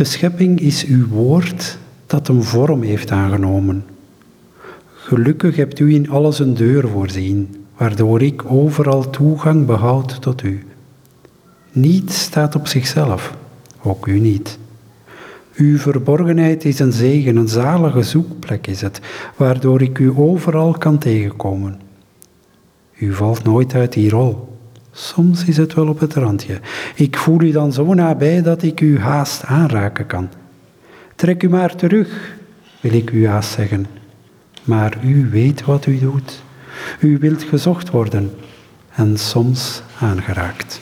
De schepping is uw woord dat een vorm heeft aangenomen. Gelukkig hebt u in alles een deur voorzien, waardoor ik overal toegang behoud tot u. Niets staat op zichzelf, ook u niet. Uw verborgenheid is een zegen, een zalige zoekplek is het, waardoor ik u overal kan tegenkomen. U valt nooit uit die rol. Soms is het wel op het randje. Ik voel u dan zo nabij dat ik u haast aanraken kan. Trek u maar terug, wil ik u haast zeggen. Maar u weet wat u doet. U wilt gezocht worden en soms aangeraakt.